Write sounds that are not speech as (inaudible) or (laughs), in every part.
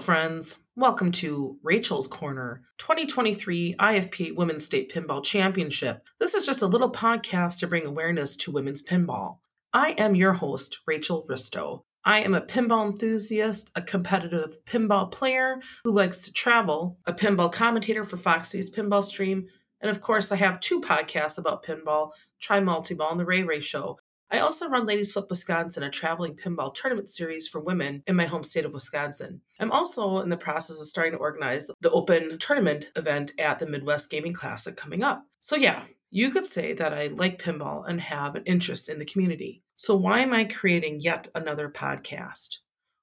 friends. Welcome to Rachel's Corner 2023 IFPA Women's State Pinball Championship. This is just a little podcast to bring awareness to women's pinball. I am your host, Rachel Ristow. I am a pinball enthusiast, a competitive pinball player who likes to travel, a pinball commentator for Foxy's Pinball Stream, and of course, I have two podcasts about pinball Try Multiball and The Ray Ray Show. I also run Ladies Flip Wisconsin, a traveling pinball tournament series for women in my home state of Wisconsin. I'm also in the process of starting to organize the open tournament event at the Midwest Gaming Classic coming up. So, yeah, you could say that I like pinball and have an interest in the community. So, why am I creating yet another podcast?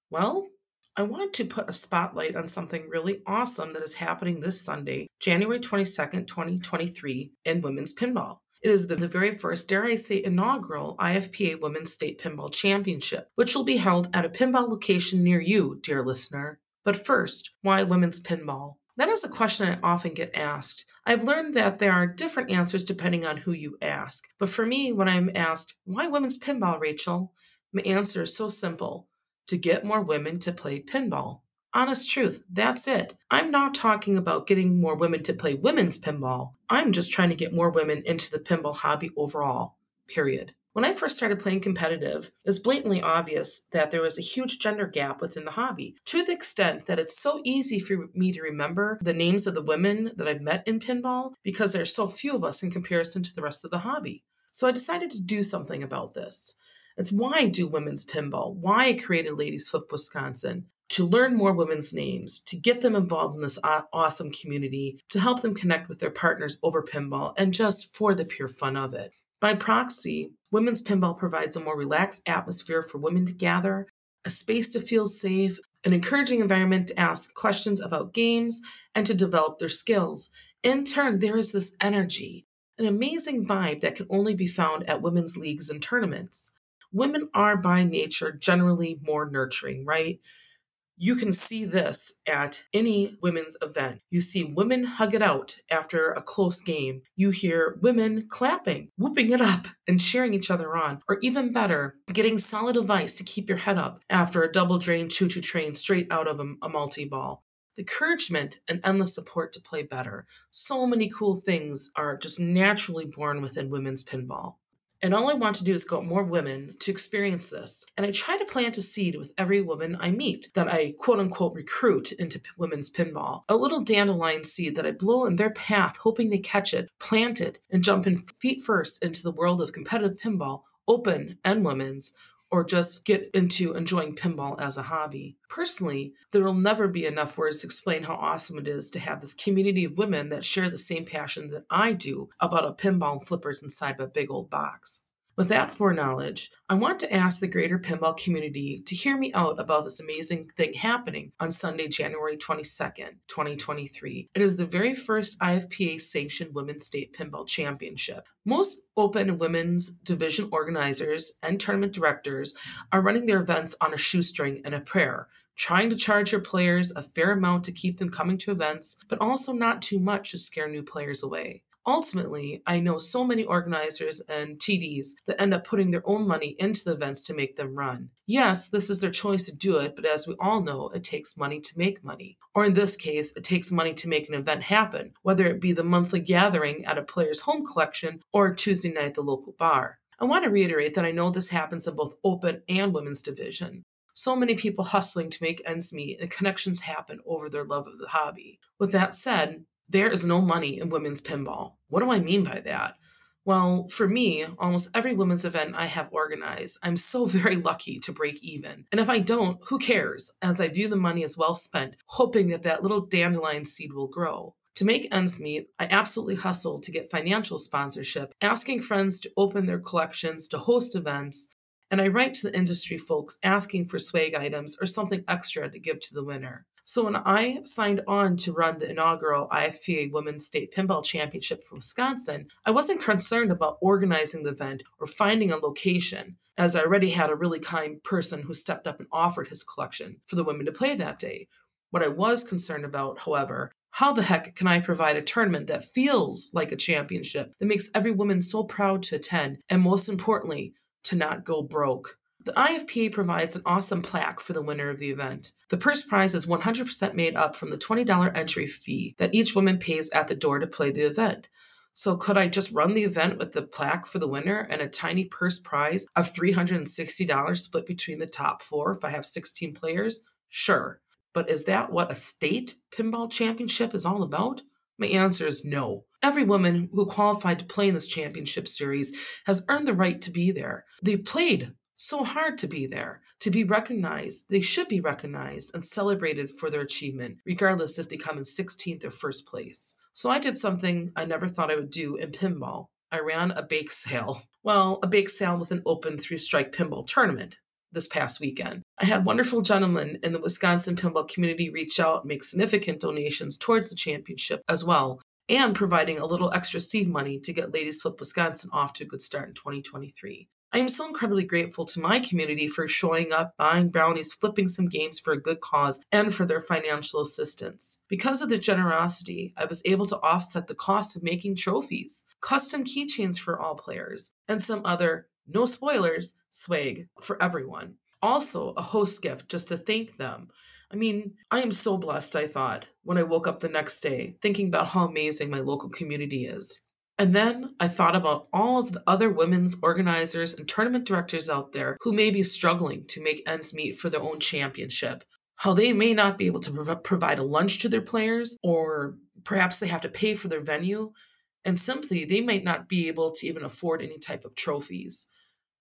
Well, I want to put a spotlight on something really awesome that is happening this Sunday, January 22nd, 2023, in women's pinball. It is the, the very first, dare I say, inaugural IFPA Women's State Pinball Championship, which will be held at a pinball location near you, dear listener. But first, why women's pinball? That is a question I often get asked. I've learned that there are different answers depending on who you ask. But for me, when I'm asked, why women's pinball, Rachel? My answer is so simple to get more women to play pinball. Honest truth, that's it. I'm not talking about getting more women to play women's pinball. I'm just trying to get more women into the pinball hobby overall. Period. When I first started playing competitive, it was blatantly obvious that there was a huge gender gap within the hobby, to the extent that it's so easy for me to remember the names of the women that I've met in pinball because there are so few of us in comparison to the rest of the hobby. So I decided to do something about this. It's why I do women's pinball, why I created Ladies Flip Wisconsin, to learn more women's names, to get them involved in this awesome community, to help them connect with their partners over pinball, and just for the pure fun of it. By proxy, women's pinball provides a more relaxed atmosphere for women to gather, a space to feel safe, an encouraging environment to ask questions about games and to develop their skills. In turn, there is this energy, an amazing vibe that can only be found at women's leagues and tournaments. Women are by nature generally more nurturing, right? You can see this at any women's event. You see women hug it out after a close game. You hear women clapping, whooping it up, and cheering each other on. Or even better, getting solid advice to keep your head up after a double drain choo choo train straight out of a, a multi ball the encouragement and endless support to play better. So many cool things are just naturally born within women's pinball. And all I want to do is get more women to experience this. And I try to plant a seed with every woman I meet that I quote unquote recruit into women's pinball. A little dandelion seed that I blow in their path, hoping they catch it, plant it, and jump in feet first into the world of competitive pinball, open and women's, or just get into enjoying pinball as a hobby. Personally, there will never be enough words to explain how awesome it is to have this community of women that share the same passion that I do about a pinball and flippers inside of a big old box. With that foreknowledge, I want to ask the greater pinball community to hear me out about this amazing thing happening on Sunday, January 22nd, 2023. It is the very first IFPA sanctioned Women's State Pinball Championship. Most open women's division organizers and tournament directors are running their events on a shoestring and a prayer trying to charge your players a fair amount to keep them coming to events, but also not too much to scare new players away. Ultimately, I know so many organizers and TDs that end up putting their own money into the events to make them run. Yes, this is their choice to do it, but as we all know, it takes money to make money. Or in this case, it takes money to make an event happen, whether it be the monthly gathering at a player's home collection or Tuesday night at the local bar. I want to reiterate that I know this happens in both open and women's division. So many people hustling to make ends meet and connections happen over their love of the hobby. With that said, there is no money in women's pinball. What do I mean by that? Well, for me, almost every women's event I have organized, I'm so (laughs) very lucky to break even. And if I don't, who cares, as I view the money as well spent, hoping that that little dandelion seed will grow. To make ends meet, I absolutely hustle to get financial sponsorship, asking friends to open their collections, to host events, and I write to the industry folks asking for swag items or something extra to give to the winner. So when I signed on to run the inaugural IFPA Women's State Pinball Championship for Wisconsin, I wasn't concerned about organizing the event or finding a location, as I already had a really kind person who stepped up and offered his collection for the women to play that day. What I was concerned about, however, how the heck can I provide a tournament that feels like a championship, that makes every woman so proud to attend, and most importantly, to not go broke? The IFPA provides an awesome plaque for the winner of the event. The purse prize is 100% made up from the $20 entry fee that each woman pays at the door to play the event. So, could I just run the event with the plaque for the winner and a tiny purse prize of $360 split between the top four if I have 16 players? Sure. But is that what a state pinball championship is all about? My answer is no. Every woman who qualified to play in this championship series has earned the right to be there. They played so hard to be there, to be recognized. They should be recognized and celebrated for their achievement, regardless if they come in 16th or first place. So I did something I never thought I would do in pinball. I ran a bake sale. (laughs) Well, a bake sale with an open three strike pinball tournament this past weekend. I had wonderful gentlemen in the Wisconsin pinball community reach out and make significant donations towards the championship as well, and providing a little extra seed money to get Ladies Flip Wisconsin off to a good start in 2023. I am so incredibly grateful to my community for showing up, buying brownies, flipping some games for a good cause, and for their financial assistance. Because of their generosity, I was able to offset the cost of making trophies, custom keychains for all players, and some other, no spoilers, swag for everyone. Also, a host gift just to thank them. I mean, I am so blessed, I thought, when I woke up the next day, thinking about how amazing my local community is. And then I thought about all of the other women's organizers and tournament directors out there who may be struggling to make ends meet for their own championship. How they may not be able to prov- provide a lunch to their players, or perhaps they have to pay for their venue, and simply they might not be able to even afford any type of trophies.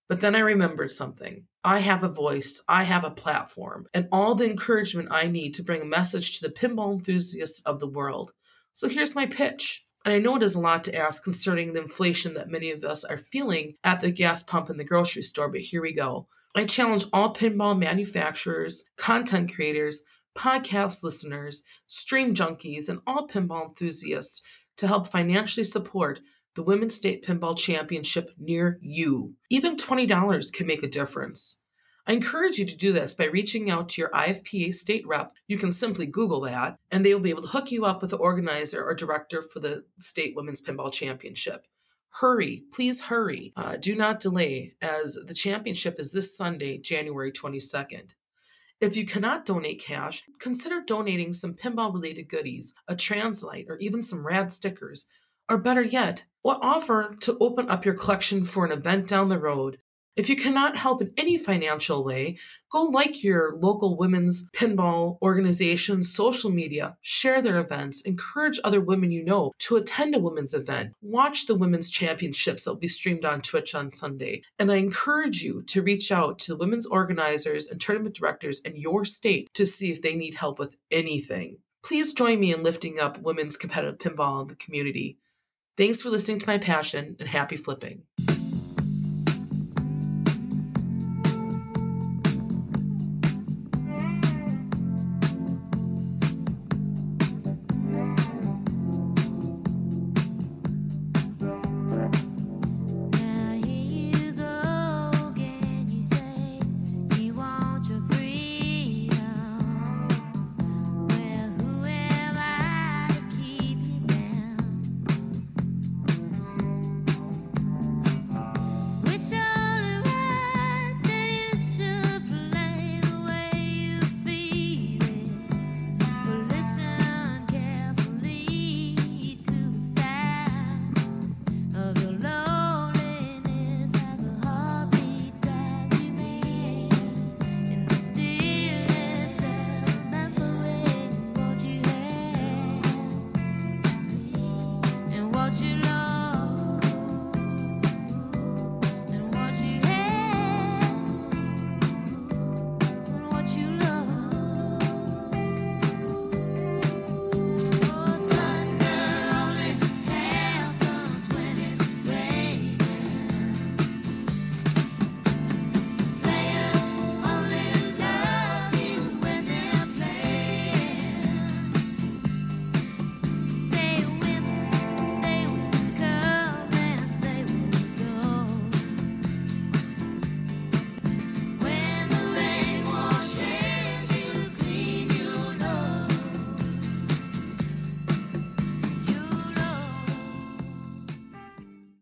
But then I remembered something. I have a voice, I have a platform, and all the encouragement I need to bring a message to the pinball enthusiasts of the world. So here's my pitch. And I know it is a lot to ask concerning the inflation that many of us are feeling at the gas pump in the grocery store, but here we go. I challenge all pinball manufacturers, content creators, podcast listeners, stream junkies, and all pinball enthusiasts to help financially support the Women's State Pinball Championship near you. Even $20 can make a difference. I encourage you to do this by reaching out to your IFPA state rep. You can simply Google that, and they will be able to hook you up with the organizer or director for the State Women's Pinball Championship. Hurry, please hurry. Uh, do not delay, as the championship is this Sunday, January 22nd. If you cannot donate cash, consider donating some pinball related goodies, a translite, or even some rad stickers. Or better yet, what offer to open up your collection for an event down the road if you cannot help in any financial way, go like your local women's pinball organization's social media, share their events, encourage other women you know to attend a women's event, watch the women's championships that will be streamed on Twitch on Sunday. And I encourage you to reach out to the women's organizers and tournament directors in your state to see if they need help with anything. Please join me in lifting up women's competitive pinball in the community. Thanks for listening to my passion and happy flipping.